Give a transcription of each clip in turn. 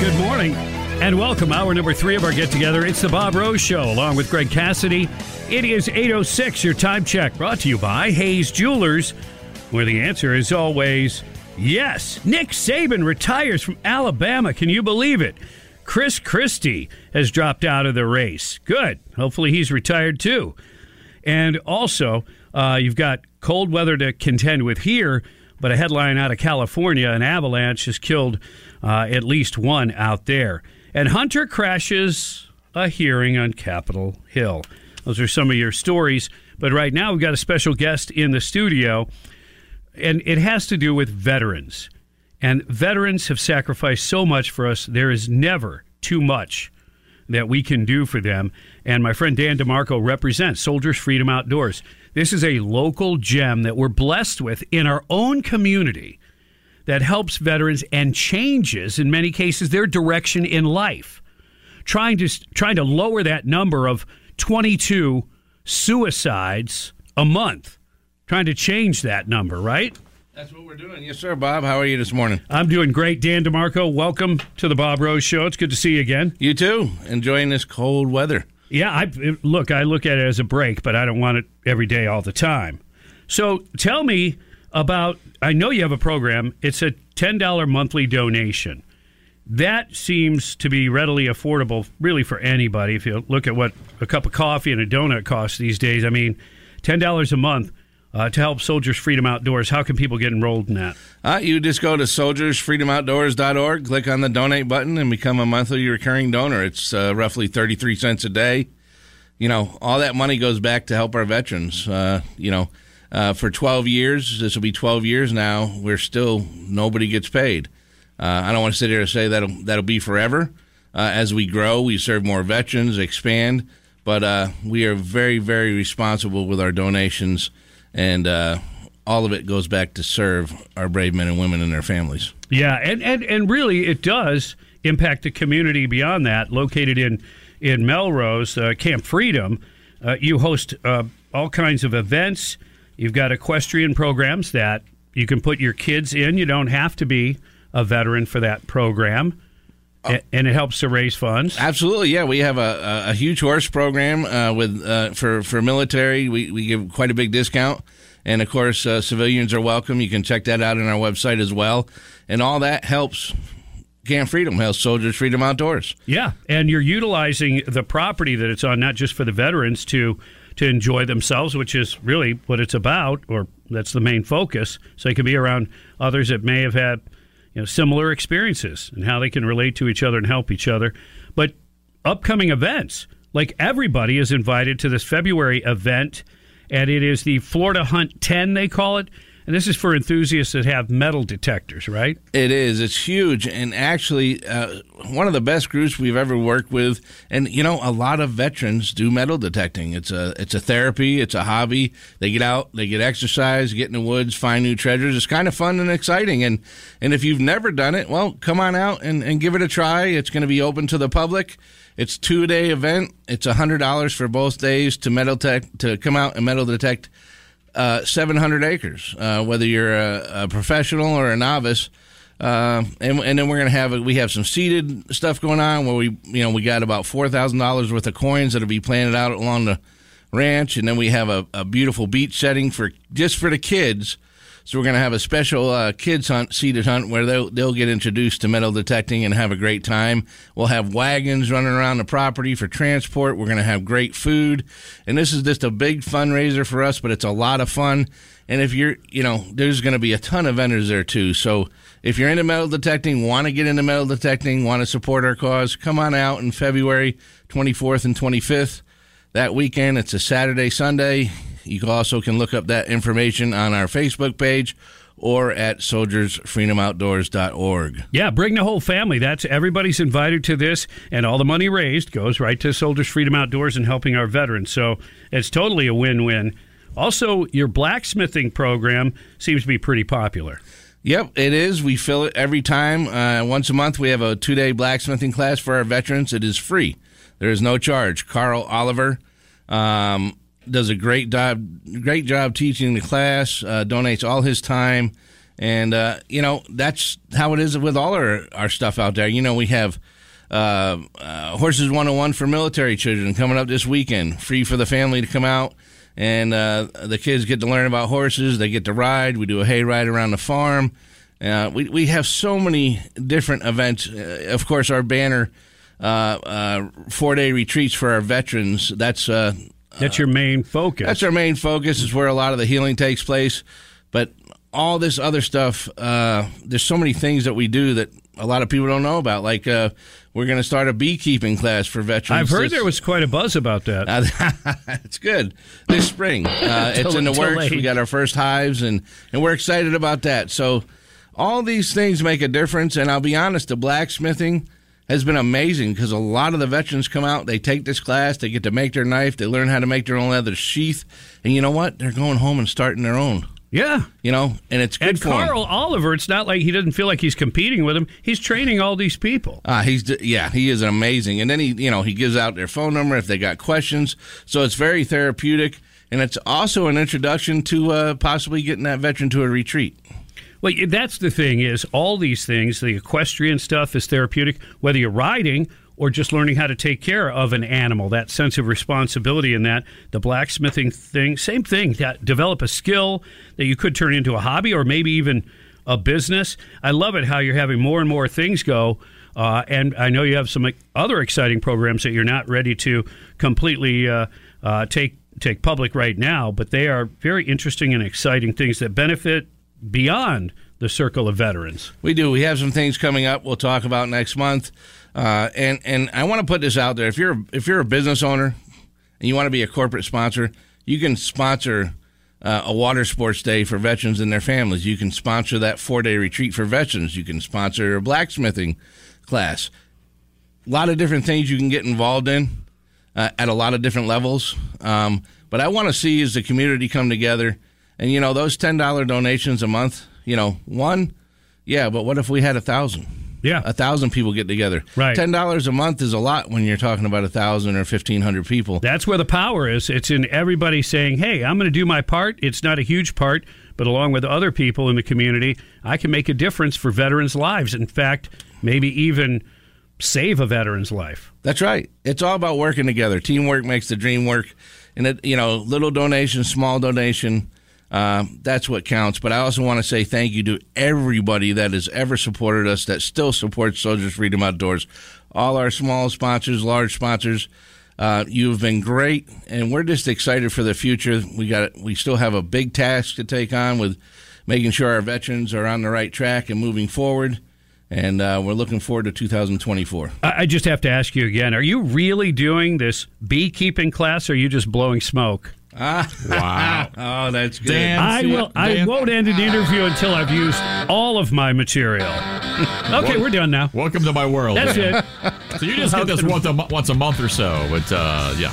Good morning and welcome. Hour number three of our get together. It's the Bob Rose Show along with Greg Cassidy. It is 8.06, your time check brought to you by Hayes Jewelers, where the answer is always yes. Nick Saban retires from Alabama. Can you believe it? Chris Christie has dropped out of the race. Good. Hopefully he's retired too. And also, uh, you've got cold weather to contend with here, but a headline out of California an avalanche has killed uh, at least one out there. And Hunter crashes a hearing on Capitol Hill. Those are some of your stories. But right now, we've got a special guest in the studio, and it has to do with veterans. And veterans have sacrificed so much for us, there is never too much that we can do for them. And my friend Dan DeMarco represents Soldiers Freedom Outdoors. This is a local gem that we're blessed with in our own community that helps veterans and changes, in many cases, their direction in life. Trying to, trying to lower that number of 22 suicides a month. Trying to change that number, right? That's what we're doing. Yes, sir, Bob. How are you this morning? I'm doing great. Dan DeMarco, welcome to the Bob Rose Show. It's good to see you again. You too. Enjoying this cold weather. Yeah, I look, I look at it as a break, but I don't want it every day all the time. So tell me about I know you have a program. It's a $10 monthly donation. That seems to be readily affordable really for anybody if you look at what a cup of coffee and a donut costs these days. I mean, $10 a month uh, to help Soldiers Freedom Outdoors. How can people get enrolled in that? Uh, you just go to soldiersfreedomoutdoors.org, click on the donate button, and become a monthly recurring donor. It's uh, roughly 33 cents a day. You know, all that money goes back to help our veterans. Uh, you know, uh, for 12 years, this will be 12 years now, we're still, nobody gets paid. Uh, I don't want to sit here and say that'll, that'll be forever. as we grow, we serve more veterans, expand, but we are very, very responsible with our donations and uh, all of it goes back to serve our brave men and women and their families. Yeah, and, and, and really it does impact the community beyond that. Located in, in Melrose, uh, Camp Freedom, uh, you host uh, all kinds of events. You've got equestrian programs that you can put your kids in. You don't have to be a veteran for that program. Oh. And it helps to raise funds. Absolutely, yeah. We have a, a, huge horse program uh, with uh, for for military. We we give quite a big discount, and of course, uh, civilians are welcome. You can check that out on our website as well, and all that helps Camp Freedom, helps Soldiers Freedom Outdoors. Yeah, and you're utilizing the property that it's on not just for the veterans to to enjoy themselves, which is really what it's about, or that's the main focus. So they can be around others that may have had you know, similar experiences and how they can relate to each other and help each other. But upcoming events, like everybody is invited to this February event, and it is the Florida Hunt 10, they call it. And this is for enthusiasts that have metal detectors, right? It is. It's huge. And actually, uh, one of the best groups we've ever worked with. And, you know, a lot of veterans do metal detecting. It's a, it's a therapy, it's a hobby. They get out, they get exercise, get in the woods, find new treasures. It's kind of fun and exciting. And, and if you've never done it, well, come on out and, and give it a try. It's going to be open to the public. It's two day event. It's hundred dollars for both days to metal tech to come out and metal detect uh, 700 acres, uh, whether you're a, a, professional or a novice. Uh, and, and, then we're going to have we have some seeded stuff going on where we you know we got about four thousand dollars worth of coins that'll be planted out along the ranch, and then we have a, a beautiful beach setting for just for the kids so we're going to have a special uh, kids hunt, seated hunt, where they'll they'll get introduced to metal detecting and have a great time. We'll have wagons running around the property for transport. We're going to have great food, and this is just a big fundraiser for us, but it's a lot of fun. And if you're, you know, there's going to be a ton of vendors there too. So if you're into metal detecting, want to get into metal detecting, want to support our cause, come on out in February 24th and 25th. That weekend, it's a Saturday, Sunday. You also can look up that information on our Facebook page or at soldiersfreedomoutdoors.org. Yeah, bring the whole family. That's everybody's invited to this, and all the money raised goes right to Soldiers Freedom Outdoors and helping our veterans. So it's totally a win-win. Also, your blacksmithing program seems to be pretty popular. Yep, it is. We fill it every time. Uh, once a month, we have a two day blacksmithing class for our veterans. It is free, there is no charge. Carl Oliver um, does a great job, great job teaching the class, uh, donates all his time. And, uh, you know, that's how it is with all our, our stuff out there. You know, we have uh, uh, Horses 101 for military children coming up this weekend, free for the family to come out and uh, the kids get to learn about horses. They get to ride. We do a hay ride around the farm. Uh, we we have so many different events. Uh, of course, our banner uh, uh, four day retreats for our veterans. That's uh, that's your main focus. That's our main focus. Is where a lot of the healing takes place. But all this other stuff, uh, there's so many things that we do that a lot of people don't know about. Like uh, we're going to start a beekeeping class for veterans. I've heard this, there was quite a buzz about that. Uh, it's good this spring. Uh, it's in the works. Late. We got our first hives, and and we're excited about that. So all these things make a difference. And I'll be honest, the blacksmithing has been amazing because a lot of the veterans come out, they take this class, they get to make their knife, they learn how to make their own leather sheath, and you know what? They're going home and starting their own. Yeah, you know, and it's good and for Carl him. Oliver. It's not like he doesn't feel like he's competing with him. He's training all these people. Uh, he's yeah, he is amazing. And then he you know he gives out their phone number if they got questions. So it's very therapeutic, and it's also an introduction to uh, possibly getting that veteran to a retreat. Well, that's the thing is all these things. The equestrian stuff is therapeutic, whether you're riding or just learning how to take care of an animal, that sense of responsibility in that. The blacksmithing thing, same thing. That develop a skill that you could turn into a hobby or maybe even a business. I love it how you're having more and more things go. Uh, and I know you have some other exciting programs that you're not ready to completely uh, uh, take take public right now, but they are very interesting and exciting things that benefit beyond the circle of veterans. We do. We have some things coming up. We'll talk about next month. Uh, and and I want to put this out there: if you're if you're a business owner and you want to be a corporate sponsor, you can sponsor uh, a water sports day for veterans and their families. You can sponsor that four day retreat for veterans. You can sponsor a blacksmithing class. A lot of different things you can get involved in uh, at a lot of different levels. Um, but I want to see is the community come together. And you know those ten dollar donations a month. You know, one, yeah. But what if we had a thousand? Yeah, a thousand people get together. Right, ten dollars a month is a lot when you're talking about a thousand or fifteen hundred people. That's where the power is. It's in everybody saying, "Hey, I'm going to do my part." It's not a huge part, but along with other people in the community, I can make a difference for veterans' lives. In fact, maybe even save a veteran's life. That's right. It's all about working together. Teamwork makes the dream work, and it, you know, little donation, small donation uh, that's what counts. But I also want to say thank you to everybody that has ever supported us, that still supports Soldiers Freedom Outdoors. All our small sponsors, large sponsors, uh, you've been great, and we're just excited for the future. We got we still have a big task to take on with making sure our veterans are on the right track and moving forward. And uh, we're looking forward to 2024. I just have to ask you again: Are you really doing this beekeeping class, or are you just blowing smoke? Ah, wow! oh, that's good. Dan, I will. I won't end an interview until I've used all of my material. Okay, we're done now. Welcome to my world. That's it. So you just get this once a, once a month or so, but uh, yeah.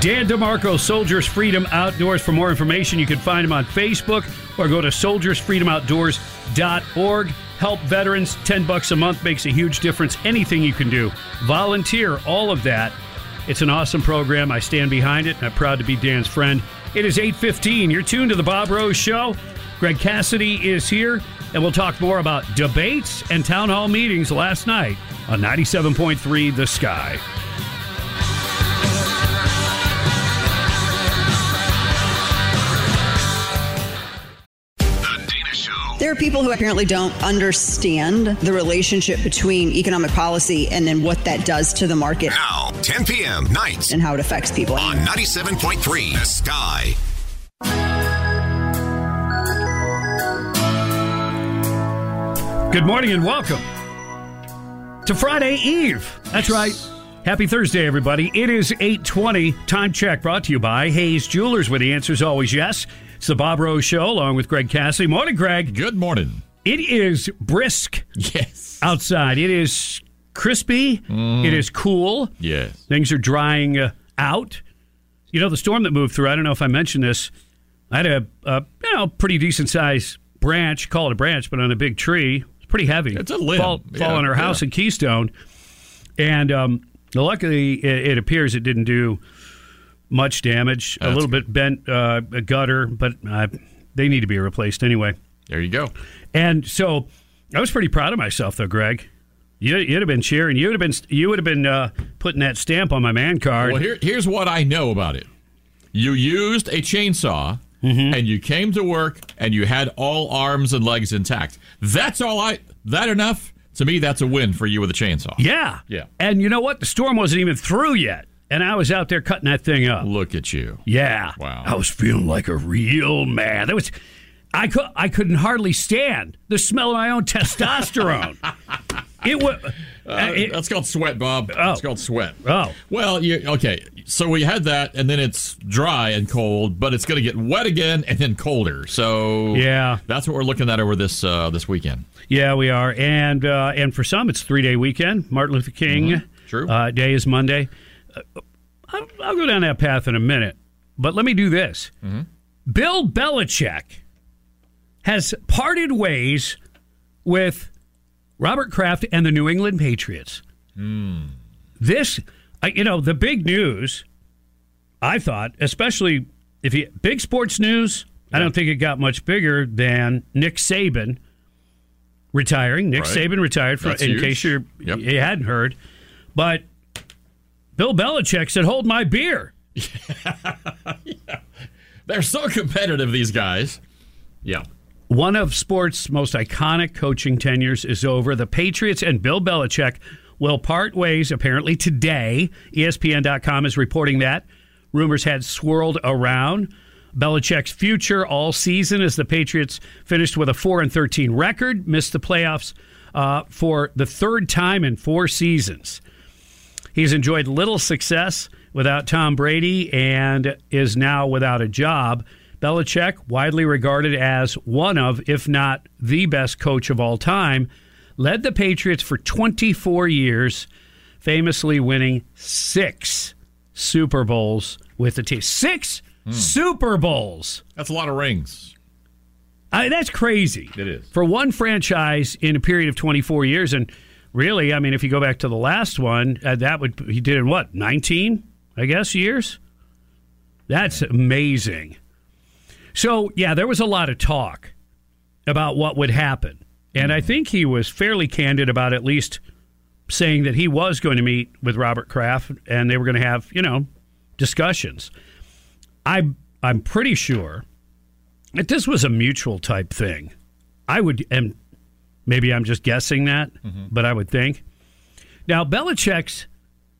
Dan DeMarco, Soldiers Freedom Outdoors. For more information, you can find him on Facebook or go to soldiersfreedomoutdoors.org. Help veterans. 10 bucks a month makes a huge difference. Anything you can do. Volunteer, all of that it's an awesome program. I stand behind it, and I'm proud to be Dan's friend. It is 8:15. You're tuned to the Bob Rose Show. Greg Cassidy is here, and we'll talk more about debates and town hall meetings last night on 97.3 The Sky. There are people who apparently don't understand the relationship between economic policy and then what that does to the market. Now, 10 p.m. nights. And how it affects people. On 97.3 The Sky. Good morning and welcome to Friday Eve. That's right. Happy Thursday, everybody. It is 820. Time check brought to you by Hayes Jewelers, where the answer is always yes. It's the Bob Rose Show along with Greg Cassidy. Morning, Greg. Good morning. It is brisk Yes. outside. It is crispy. It is cool. Yes. Things are drying uh, out. You know, the storm that moved through, I don't know if I mentioned this. I had a, a you know, pretty decent sized branch, call it a branch, but on a big tree. It's pretty heavy. It's a limb. Fall, Yeah, fall on our house yeah. in Keystone. And um, luckily, it, it appears it didn't do much damage. a That's little bit bent uh, a gutter, but uh, they need to be replaced anyway. There you go. And so I was pretty proud of myself, though, Greg. You, you'd have been cheering. You would have been. You would have been uh, putting that stamp on my man card. Well, here, here's what I know about it. You used a chainsaw Mm-hmm. and you came to work and you had all arms and legs intact. That's all I. That enough to me. That's a win for you with a chainsaw. yeah, Yeah. And you know what? The storm wasn't even through yet, and I was out there cutting that thing up. Look at you. Yeah. Wow. I was feeling like a real man. That was. I could. I couldn't hardly stand the smell of my own testosterone. It was. Uh, that's called sweat, Bob. Oh. It's called sweat. Oh. Well, you okay? So we had that, and then it's dry and cold, but it's going to get wet again and then colder. So Yeah. that's what we're looking at over this uh, this weekend. Yeah, we are, and uh, and for some, it's three day weekend. Martin Luther King Mm-hmm. True. Uh, Day is Monday. Uh, I'll, I'll go down that path in a minute, but let me do this. Mm-hmm. Bill Belichick has parted ways with Robert Kraft and the New England Patriots. Hmm. This, I- you know, the big news. I thought, especially if you big sports news, I don't think it got much bigger than Nick Saban retiring. Nick Right. Saban retired, for, That's in huge. case you're, Yep. you hadn't heard. But Bill Belichick said, "Hold my beer." They're so competitive, these guys. Yeah. One of sports' most iconic coaching tenures is over. The Patriots and Bill Belichick will part ways apparently today. ESPN.com is reporting that. Rumors had swirled around. Belichick's future all season as the Patriots finished with a 4 and 13 record, missed the playoffs uh, for the third time in four seasons. He's enjoyed little success without Tom Brady and is now without a job. Belichick, widely regarded as one of, if not the best coach of all time, led the Patriots for 24 years, famously winning six Super Bowls with the team. Six Super Bowls. That's a lot of rings. I, that's crazy. It is. For one franchise in a period of 24 years. And really, I mean, if you go back to the last one, uh, that would, he did in what, 19, I guess, years? That's amazing. So, yeah, there was a lot of talk about what would happen. And I mm-hmm. think he was fairly candid about at least saying that he was going to meet with Robert Kraft and they were going to have, you know, discussions. I I'm pretty sure that this was a mutual type thing. I would, and maybe I'm just guessing that, mm-hmm. but I would think. Now, Belichick's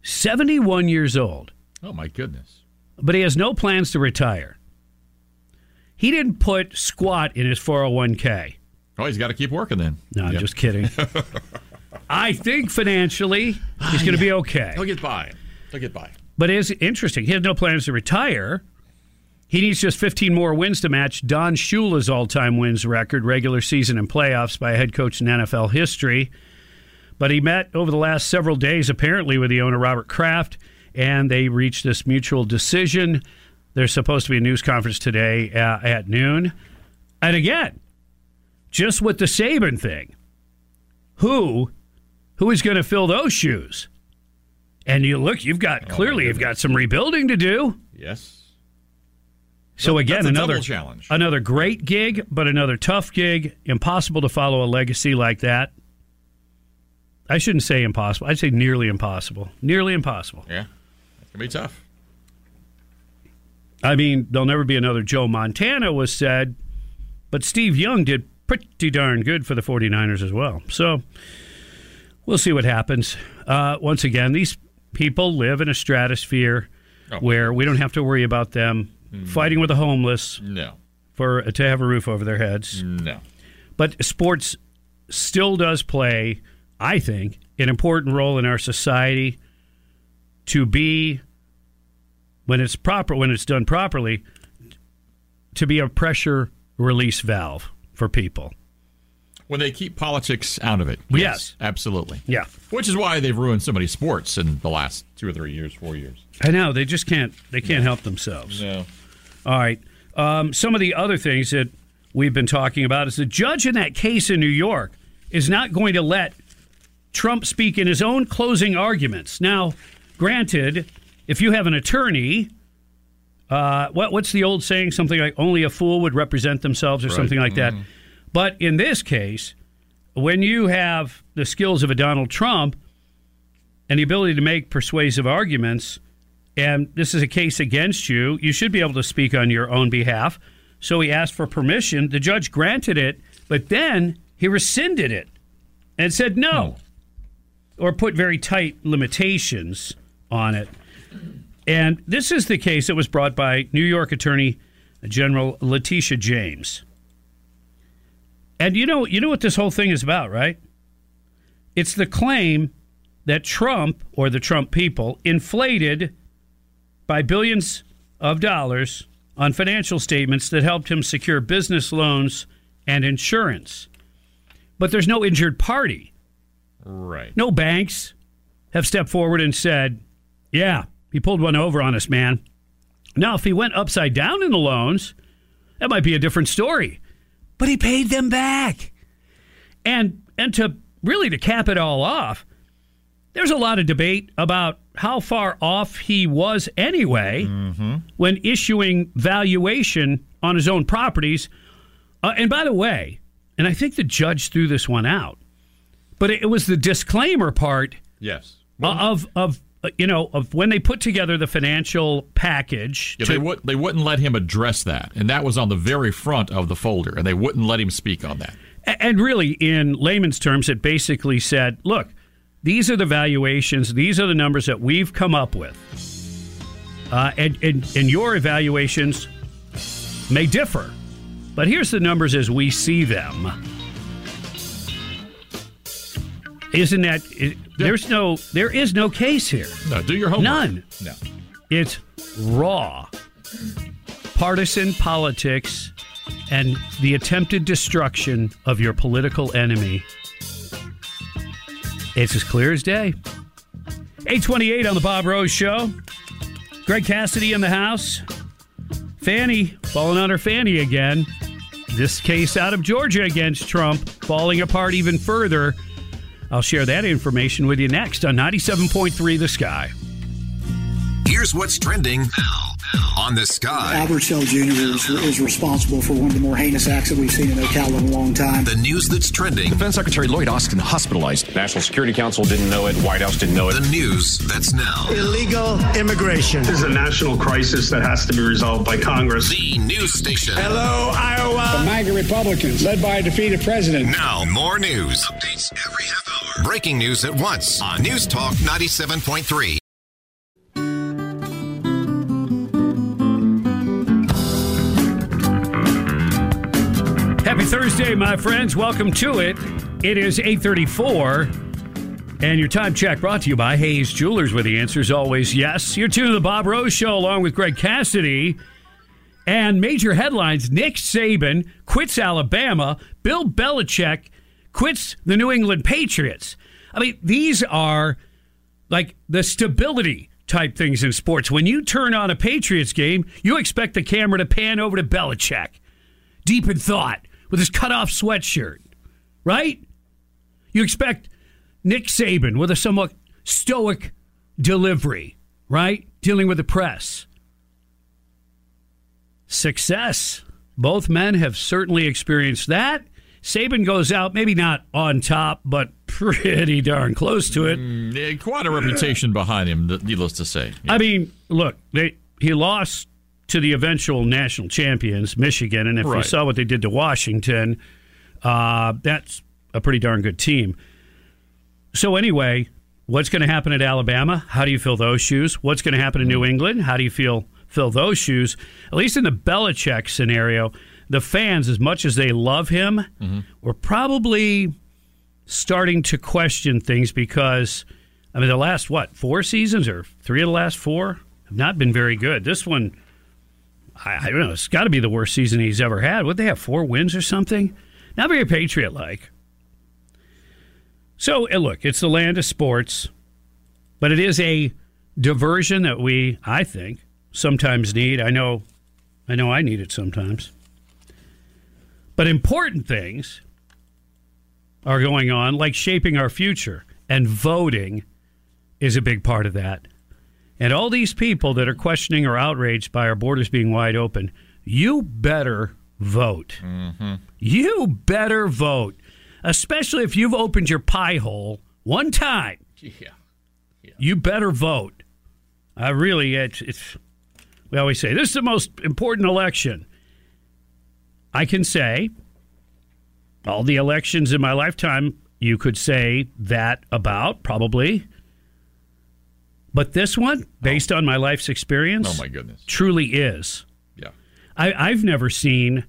71 years old, Oh my goodness. but he has no plans to retire. He didn't put squat in his 401k. Oh, he's got to keep working then. No, I'm Yep. just kidding. I think financially he's going to be ah, okay. He'll get by. He'll get by. But it's interesting. He has no plans to retire. He needs just 15 more wins to match Don Shula's all-time wins record, regular season and playoffs by a head coach in NFL history. But he met over the last several days, apparently, with the owner Robert Kraft, and they reached this mutual decision. There's supposed to be a news conference today uh, at noon. And again, just with the Saban thing, who who is going to fill those shoes? And you look, you've got clearly you've got some rebuilding to do. Yes. So again, another challenge. another great gig, but another tough gig. Impossible to follow a legacy like that. I shouldn't say impossible. I'd say nearly impossible. Nearly impossible. Yeah. It's gonna be tough. I mean, there'll never be another Joe Montana was said, but Steve Young did pretty darn good for the 49ers as well. So we'll see what happens. Uh, once again, these people live in a stratosphere Oh. where we don't have to worry about them fighting with the homeless No. for to have a roof over their heads. No. But sports still does play, I think, an important role in our society to be when it's proper when it's done properly to be a pressure release valve for people. When they keep politics out of it. Yes. Absolutely. Yeah. Which is why they've ruined so many sports in the last two or three years, four years. I know they just can't they can't help themselves. No. All right. Um, some of the other things that we've been talking about is the judge in that case in New York is not going to let Trump speak in his own closing arguments. Now, granted, if you have an attorney, uh, what, what's the old saying? Something like only a fool would represent themselves or something like that. But in this case, when you have the skills of a Donald Trump and the ability to make persuasive arguments, and this is a case against you, you should be able to speak on your own behalf. So he asked for permission. The judge granted it, but then he rescinded it and said no, or put very tight limitations on it. And this is the case that was brought by New York Attorney General Letitia James. And you know, you know what this whole thing is about, right? It's the claim that Trump or the Trump people inflated by billions of dollars on financial statements that helped him secure business loans and insurance. But there's no injured party. Right. No banks have stepped forward and said, yeah, he pulled one over on us, man. Now, if he went upside down in the loans, that might be a different story. But he paid them back. And and to really to cap it all off, there's a lot of debate about how far off he was anyway when issuing valuation on his own properties. Uh, and by the way, and I think the judge threw this one out, but it, it was the disclaimer part Yes. of of uh, you know of when they put together the financial package. Yeah, to- they would they wouldn't let him address that, and that was on the very front of the folder, and they wouldn't let him speak on that. And really, in layman's terms, it basically said, look, these are the valuations, these are the numbers that we've come up with. Uh, and, and, and your evaluations may differ. But here's the numbers as we see them. Isn't that there's no there is no case here. No, do your homework. None. No. It's raw partisan politics and the attempted destruction of your political enemy. It's as clear as day. 828 on the Bob Rose Show. Greg Cassidy in the house. Fani falling on her fanny again. This case out of Georgia against Trump falling apart even further. I'll share that information with you next on 97.3 The Sky. Here's what's trending now on the sky. Albert Sell Jr. Is, is responsible for one of the more heinous acts that we've seen in Ocala in a long time. The news that's trending. Defense Secretary Lloyd Austin hospitalized. National Security Council didn't know it. White House didn't know it. The news that's now. illegal immigration. This is a national crisis that has to be resolved by Congress. The news station. Hello, Iowa. The MAGA Republicans, led by a defeated president. Now, more news. Updates every half hour. Breaking news at once on News Talk 97.3. Thursday, my friends. Welcome to it. It is 834. And your time check brought to you by Hayes Jewelers, where the answer is always yes. You're tuned to the Bob Rose Show along with Greg Cassidy. And major headlines Nick Saban quits Alabama. Bill Belichick quits the New England Patriots. I mean, these are like the stability type things in sports. When you turn on a Patriots game, you expect the camera to pan over to Belichick, deep in thought, with his cutoff sweatshirt, right? You expect Nick Saban with a somewhat stoic delivery, right? Dealing with the press. Success. Both men have certainly experienced that. Saban goes out, maybe not on top, but pretty darn close to it. Eh, Quite a reputation behind him, needless to say. I mean, look, they, he lost to the eventual national champions, Michigan, and if you saw what they did to Washington, uh, that's a pretty darn good team. So anyway, what's going to happen at Alabama? How do you fill those shoes? What's going to happen in New England? How do you feel fill those shoes? At least in the Belichick scenario, the fans, as much as they love him, were probably starting to question things because I mean the last what four seasons or three of the last four have not been very good. This one I, I don't know. It's got to be the worst season he's ever had. Would they have four wins or something? Not very Patriot like. So, look, it's the land of sports, but it is a diversion that we, I think, sometimes need. I know, I know, I need it sometimes. But important things are going on, like shaping our future, and voting is a big part of that. And all these people that are questioning or outraged by our borders being wide open, you better vote. Mm-hmm. You better vote, especially if you've opened your pie hole one time. Yeah. You better vote. I really, it's, it's, we always say, this is the most important election. I can say, all the elections in my lifetime, you could say that about, probably. But this one, based on my life's experience, Oh, my goodness. truly is. Yeah. I, I've never seen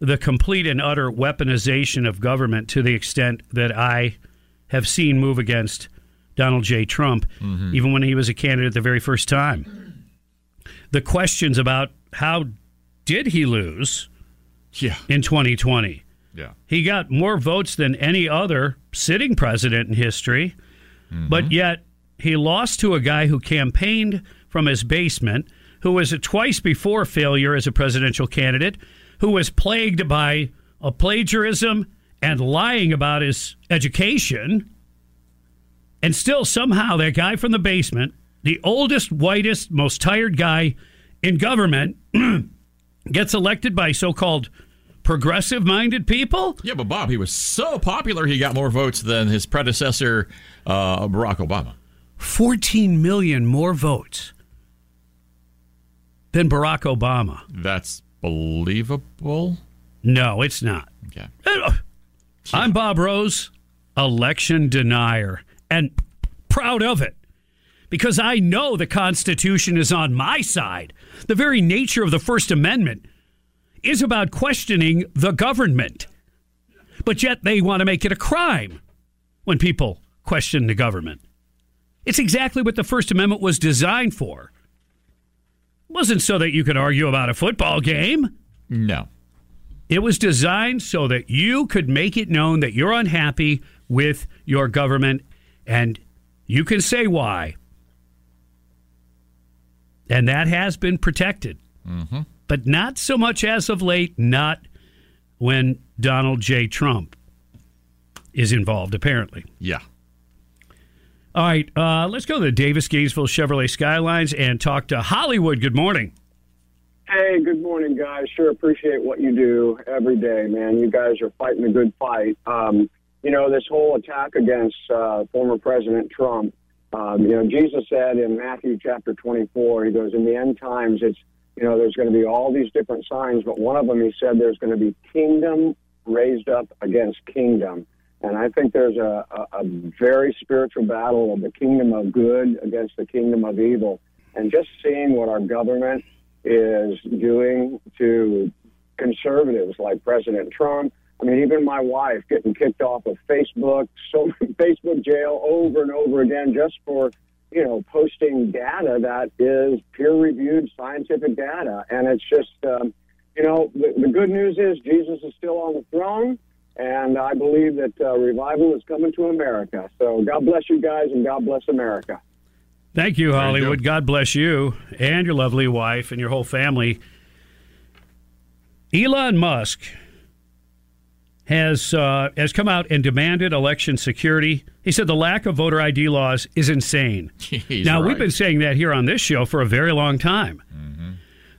the complete and utter weaponization of government to the extent that I have seen move against Donald J. Trump, Mm-hmm. even when he was a candidate the very first time. The questions about how did he lose Yeah. in 2020? Yeah. He got more votes than any other sitting president in history, but yet he lost to a guy who campaigned from his basement, who was a twice before failure as a presidential candidate, who was plagued by a plagiarism and lying about his education. And still, somehow, that guy from the basement, the oldest, whitest, most tired guy in government, gets elected by so called progressive minded people? Yeah, but Bob, he was so popular, he got more votes than his predecessor, uh, Barack Obama. 14 million more votes than Barack Obama. That's believable. No, it's not. Okay. Uh, I'm Bob Rose, election denier, and proud of it because I know the Constitution is on my side. The very nature of the First Amendment is about questioning the government. But yet they want to make it a crime when people question the government. It's exactly what the First Amendment was designed for. It wasn't so that you could argue about a football game. No. It was designed so that you could make it known that you're unhappy with your government and you can say why. And that has been protected. Mm-hmm. But not so much as of late, not when Donald J. Trump is involved, apparently. Yeah. All right, uh, let's go to the Davis Gainesville Chevrolet Skylines and talk to Hollywood. Good morning. Hey, good morning, guys. Sure appreciate what you do every day, man. You guys are fighting a good fight. Um, you know, this whole attack against uh, former President Trump, um, you know, Jesus said in Matthew chapter 24, he goes, in the end times, it's, you know, there's going to be all these different signs, but one of them, he said, there's going to be kingdom raised up against kingdom. And I think there's a, a, a very spiritual battle of the kingdom of good against the kingdom of evil. And just seeing what our government is doing to conservatives like President Trump. I mean, even my wife getting kicked off of Facebook, so Facebook jail over and over again just for you know posting data that is peer-reviewed scientific data, and it's just um, you know the, the good news is Jesus is still on the throne, and I believe that uh, revival is coming to America. So God bless you guys, and God bless America. Thank you, Hollywood. God bless you and your lovely wife and your whole family. Elon Musk has uh, has come out and demanded election security. He said the lack of voter ID laws is insane. He's now we've been saying that here on this show for a very long time.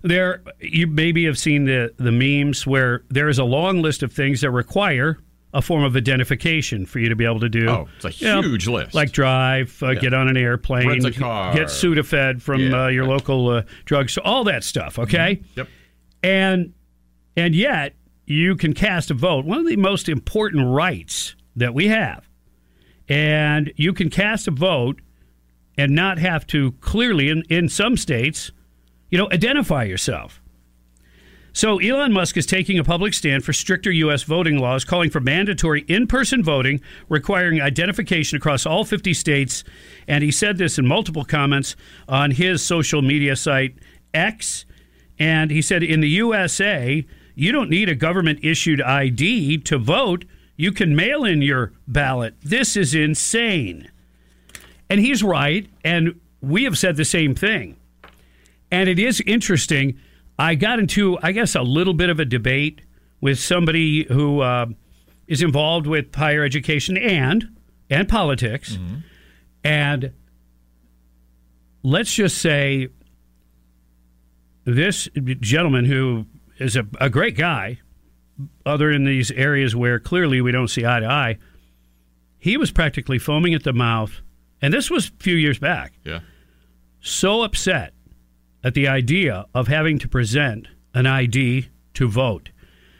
There, you maybe have seen the the memes where there is a long list of things that require a form of identification for you to be able to do. Oh, it's a you know, huge list. Like drive, uh, get on an airplane, Rent a car. get Sudafed from Yeah. uh, your local uh, drugstore, all that stuff. Okay. Yep. And and yet you can cast a vote. One of the most important rights that we have, and you can cast a vote and not have to clearly in in some states, you know, identify yourself. So Elon Musk is taking a public stand for stricter U.S. voting laws, calling for mandatory in-person voting, requiring identification across all 50 states. And he said this in multiple comments on his social media site X. And he said, in the USA, you don't need a government issued ID to vote. You can mail in your ballot. This is insane. And he's right. And we have said the same thing. And it is interesting. I got into, I guess, a little bit of a debate with somebody who uh, is involved with higher education and and politics. And let's just say this gentleman who is a, a great guy, other in these areas where clearly we don't see eye to eye, he was practically foaming at the mouth. And this was a few years back. Yeah. So upset at the idea of having to present an ID to vote.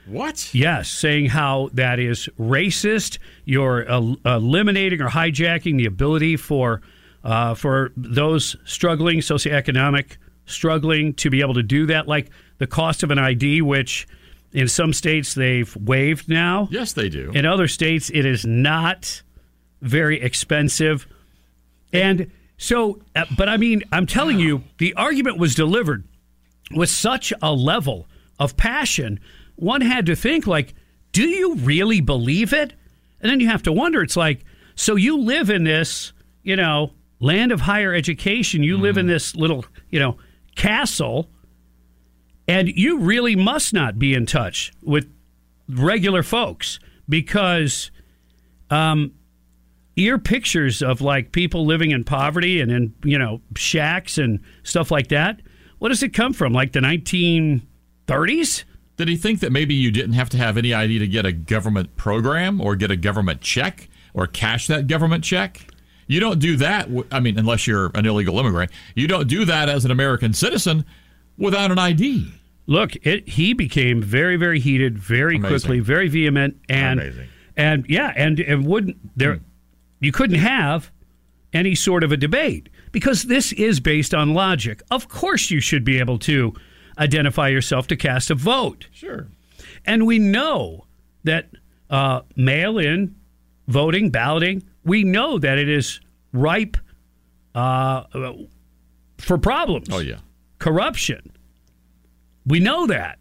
What? Yes, saying how that is racist. You're el- eliminating or hijacking the ability for uh, for those struggling, socioeconomic struggling, to be able to do that. Like the cost of an ID, which in some states they've waived now. Yes, they do. In other states, it is not very expensive. And so, uh, but I mean, I'm telling you, the argument was delivered with such a level of passion. One had to think, like, do you really believe it? And then you have to wonder, it's like, so you live in this, you know, land of higher education. You live in this little, you know, castle, and you really must not be in touch with regular folks because um, your pictures of like people living in poverty and in you know shacks and stuff like that. What does it come from? Like the 1930s? Did he think that maybe you didn't have to have any ID to get a government program or get a government check or cash that government check? You don't do that. I mean, unless you're an illegal immigrant, you don't do that as an American citizen without an ID. Look, it, he became very, very heated, very Amazing. quickly, very vehement, and Amazing. and yeah, and and wouldn't there? Hmm. You couldn't have any sort of a debate because this is based on logic. Of course, you should be able to identify yourself to cast a vote. Sure. And we know that uh, mail in voting, balloting, we know that it is ripe uh, for problems. Oh, yeah. Corruption. We know that.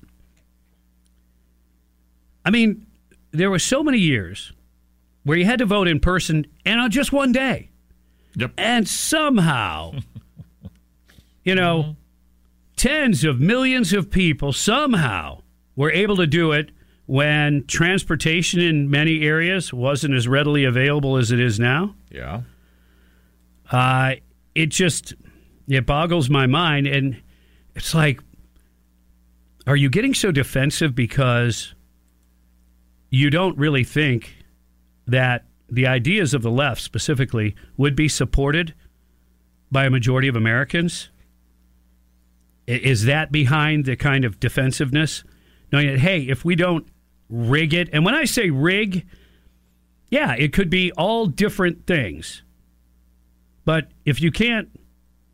I mean, there were so many years where you had to vote in person and on just one day. Yep. And somehow, you know, tens of millions of people somehow were able to do it when transportation in many areas wasn't as readily available as it is now. Yeah. Uh, it just it boggles my mind, and it's like, are you getting so defensive because you don't really think that the ideas of the left specifically would be supported by a majority of Americans? Is that behind the kind of defensiveness? Knowing that, hey, if we don't rig it, and when I say rig, yeah, it could be all different things. But if you can't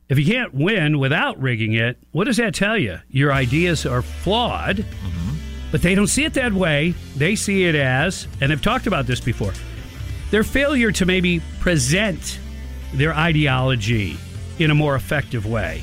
if you can't win without rigging it, what does that tell you? Your ideas are flawed, mm-hmm. But they don't see it that way. They see it as, and I've talked about this before, their failure to maybe present their ideology in a more effective way.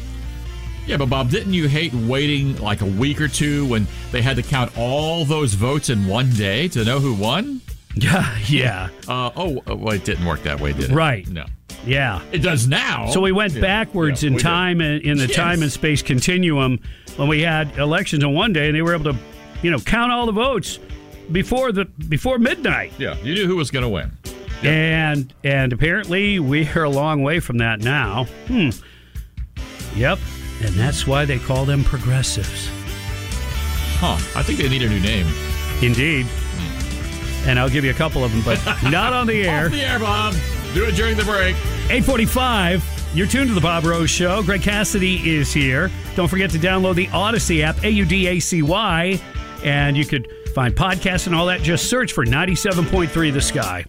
Yeah, but Bob, didn't you hate waiting like a week or two when they had to count all those votes in one day to know who won? Yeah, yeah. Uh, oh, uh, well, it didn't work that way, did it? Right. No. Yeah. It does now. So we went Yeah, backwards yeah, in we time and in the Yes. time and space continuum when we had elections on one day and they were able to, you know, count all the votes before the before midnight. Yeah, you knew who was going to win. And and apparently we are a long way from that now. Hmm. Yep. And that's why they call them progressives. Huh. I think they need a new name. Indeed. And I'll give you a couple of them, but not on the air. Off the air, Bob. Do it during the break. 845. You're tuned to the Bob Rose Show. Greg Cassidy is here. Don't forget to download the Audacy app, A U D A C Y, and you could find podcasts and all that. Just search for 97.3 The Sky.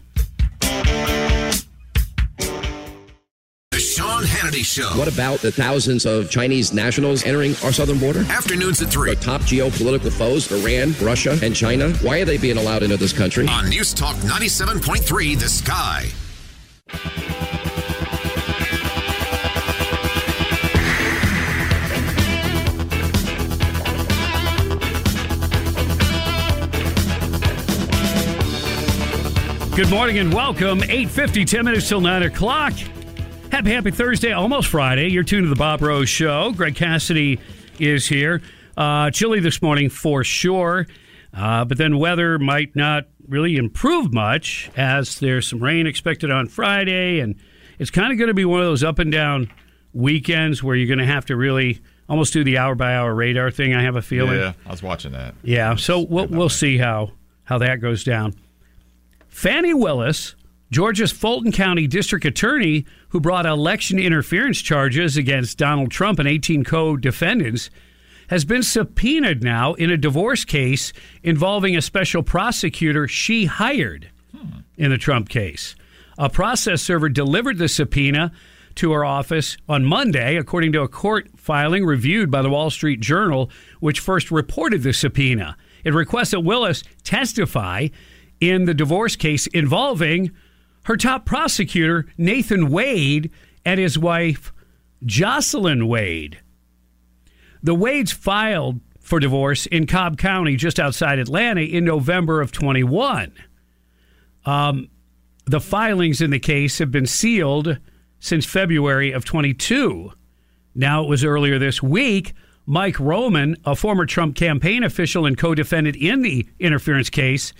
The Sean Hannity Show. What about the thousands of Chinese nationals entering our southern border? Afternoons at 3 Our top geopolitical foes, Iran, Russia, and China. Why are they being allowed into this country? on News Talk 97.3 The Sky. Good morning and welcome. 8.50, 10 minutes till 9 o'clock. Happy, happy Thursday, almost Friday. You're tuned to the Bob Rose Show. Greg Cassidy is here. Uh, chilly this morning for sure, uh, but then weather might not really improve much as there's some rain expected on Friday, and it's kind of going to be one of those up and down weekends where you're going to have to really almost do the hour by hour radar thing. I have a feeling. Yeah, I was watching that. Yeah, so we'll, we'll see how how that goes down. Fani Willis, Georgia's Fulton County District Attorney, who brought election interference charges against Donald Trump and 18 co defendants, has been subpoenaed now in a divorce case involving a special prosecutor she hired in the Trump case. A process server delivered the subpoena to her office on Monday, according to a court filing reviewed by the Wall Street Journal, which first reported the subpoena. It requests that Willis testify in the divorce case involving her top prosecutor, Nathan Wade, and his wife, Jocelyn Wade. The Wades filed for divorce in Cobb County, just outside Atlanta, in November of 21. Um, the filings in the case have been sealed since February of 22. Now, it was earlier this week. Mike Roman, a former Trump campaign official and co defendant in the interference case,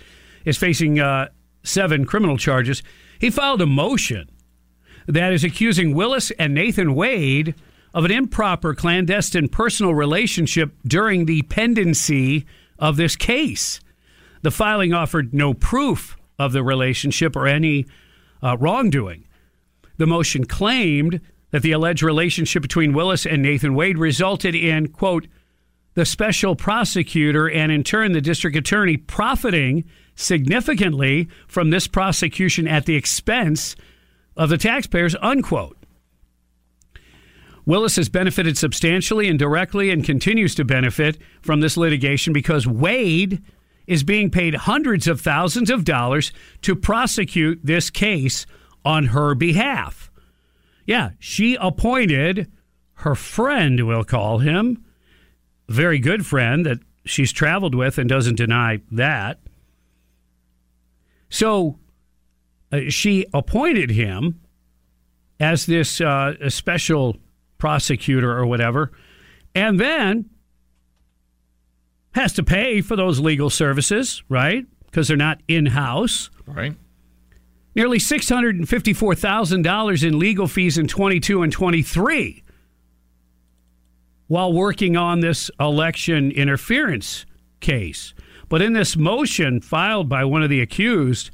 is facing uh, seven criminal charges. He filed a motion that is accusing Willis and Nathan Wade of an improper clandestine personal relationship during the pendency of this case. The filing offered no proof of the relationship or any uh, wrongdoing. The motion claimed that the alleged relationship between Willis and Nathan Wade resulted in, quote, the special prosecutor and in turn the district attorney profiting significantly from this prosecution at the expense of the taxpayers, unquote. Willis has benefited substantially and directly and continues to benefit from this litigation because Wade is being paid hundreds of thousands of dollars to prosecute this case on her behalf. Yeah, she appointed her friend, we'll call him, very good friend that she's traveled with and doesn't deny that. So uh, she appointed him as this uh, special prosecutor or whatever, and then has to pay for those legal services, right? Because they're not in house. Right. Nearly $654,000 in legal fees in 22 and 23 while working on this election interference case. But in this motion filed by one of the accused,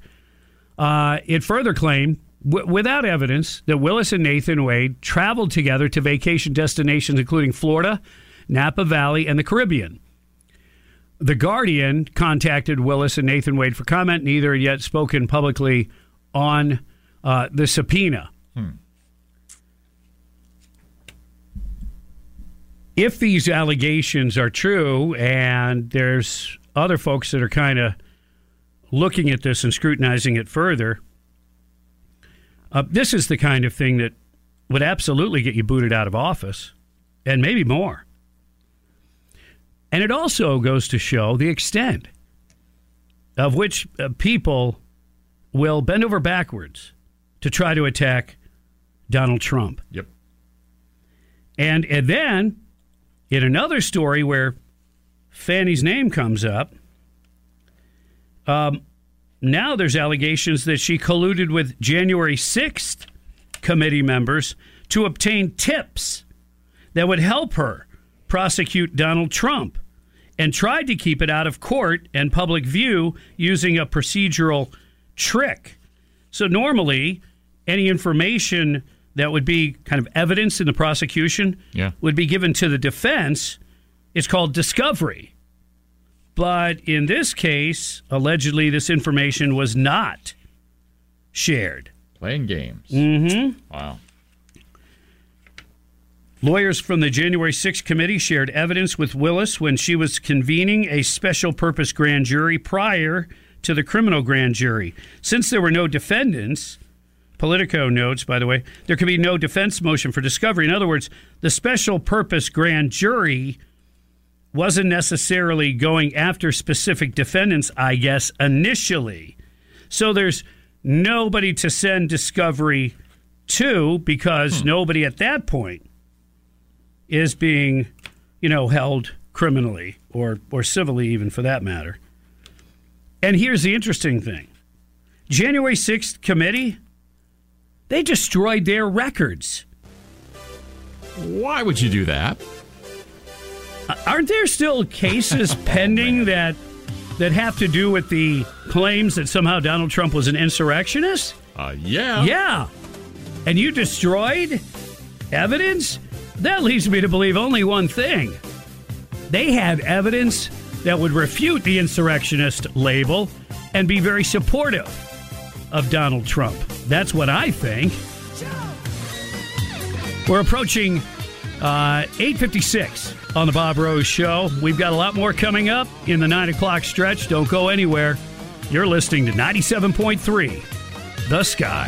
uh, it further claimed, w- without evidence, that Willis and Nathan Wade traveled together to vacation destinations including Florida, Napa Valley, and the Caribbean. The Guardian contacted Willis and Nathan Wade for comment. Neither had yet spoken publicly on uh, the subpoena. Hmm. If these allegations are true, and there's other folks that are kind of looking at this and scrutinizing it further, uh, this is the kind of thing that would absolutely get you booted out of office, and maybe more. And it also goes to show the extent of which uh, people will bend over backwards to try to attack Donald Trump. Yep. And and then in another story where Fani's name comes up, um, now there's allegations that she colluded with January 6th committee members to obtain tips that would help her prosecute Donald Trump and tried to keep it out of court and public view using a procedural trick. So normally, any information that would be kind of evidence in the prosecution Yeah. would be given to the defense. It's called discovery. But in this case, allegedly, this information was not shared. Playing games. Mm-hmm. Wow. Lawyers from the January 6th committee shared evidence with Willis when she was convening a special purpose grand jury prior to the criminal grand jury. Since there were no defendants, Politico notes, by the way, there could be no defense motion for discovery. In other words, the special purpose grand jury wasn't necessarily going after specific defendants, I guess, initially. So there's nobody to send discovery to because hmm. nobody at that point is being, you know, held criminally or or civilly even for that matter. And here's the interesting thing. January 6th committee they destroyed their records. Why would you do that? Aren't there still cases pending that that have to do with the claims that somehow Donald Trump was an insurrectionist? Uh, yeah. Yeah. And you destroyed evidence? That leads me to believe only one thing. They had evidence that would refute the insurrectionist label and be very supportive of Donald Trump. That's what I think. We're approaching uh, 856 on the Bob Rose Show. We've got a lot more coming up in the 9 o'clock stretch. Don't go anywhere. You're listening to 97.3 The Sky.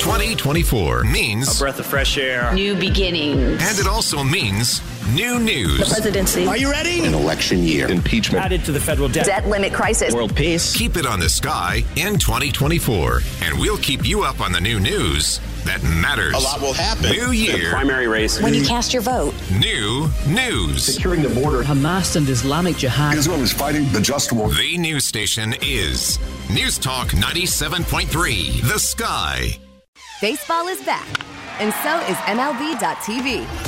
2024 means A breath of fresh air. New beginnings. and it also means new news. The presidency. Are you ready? An election year. Impeachment. Added to the federal debt. Debt limit crisis. World peace. Keep it on the sky in 2024, and we'll keep you up on the new news that matters. A lot will happen. New year, Primary race. When you cast your vote. new news. Securing the border. Hamas and Islamic Jihad. Israel is fighting the just war. The news station is News Talk 97.3, The Sky. Baseball is back, and so is MLB.tv.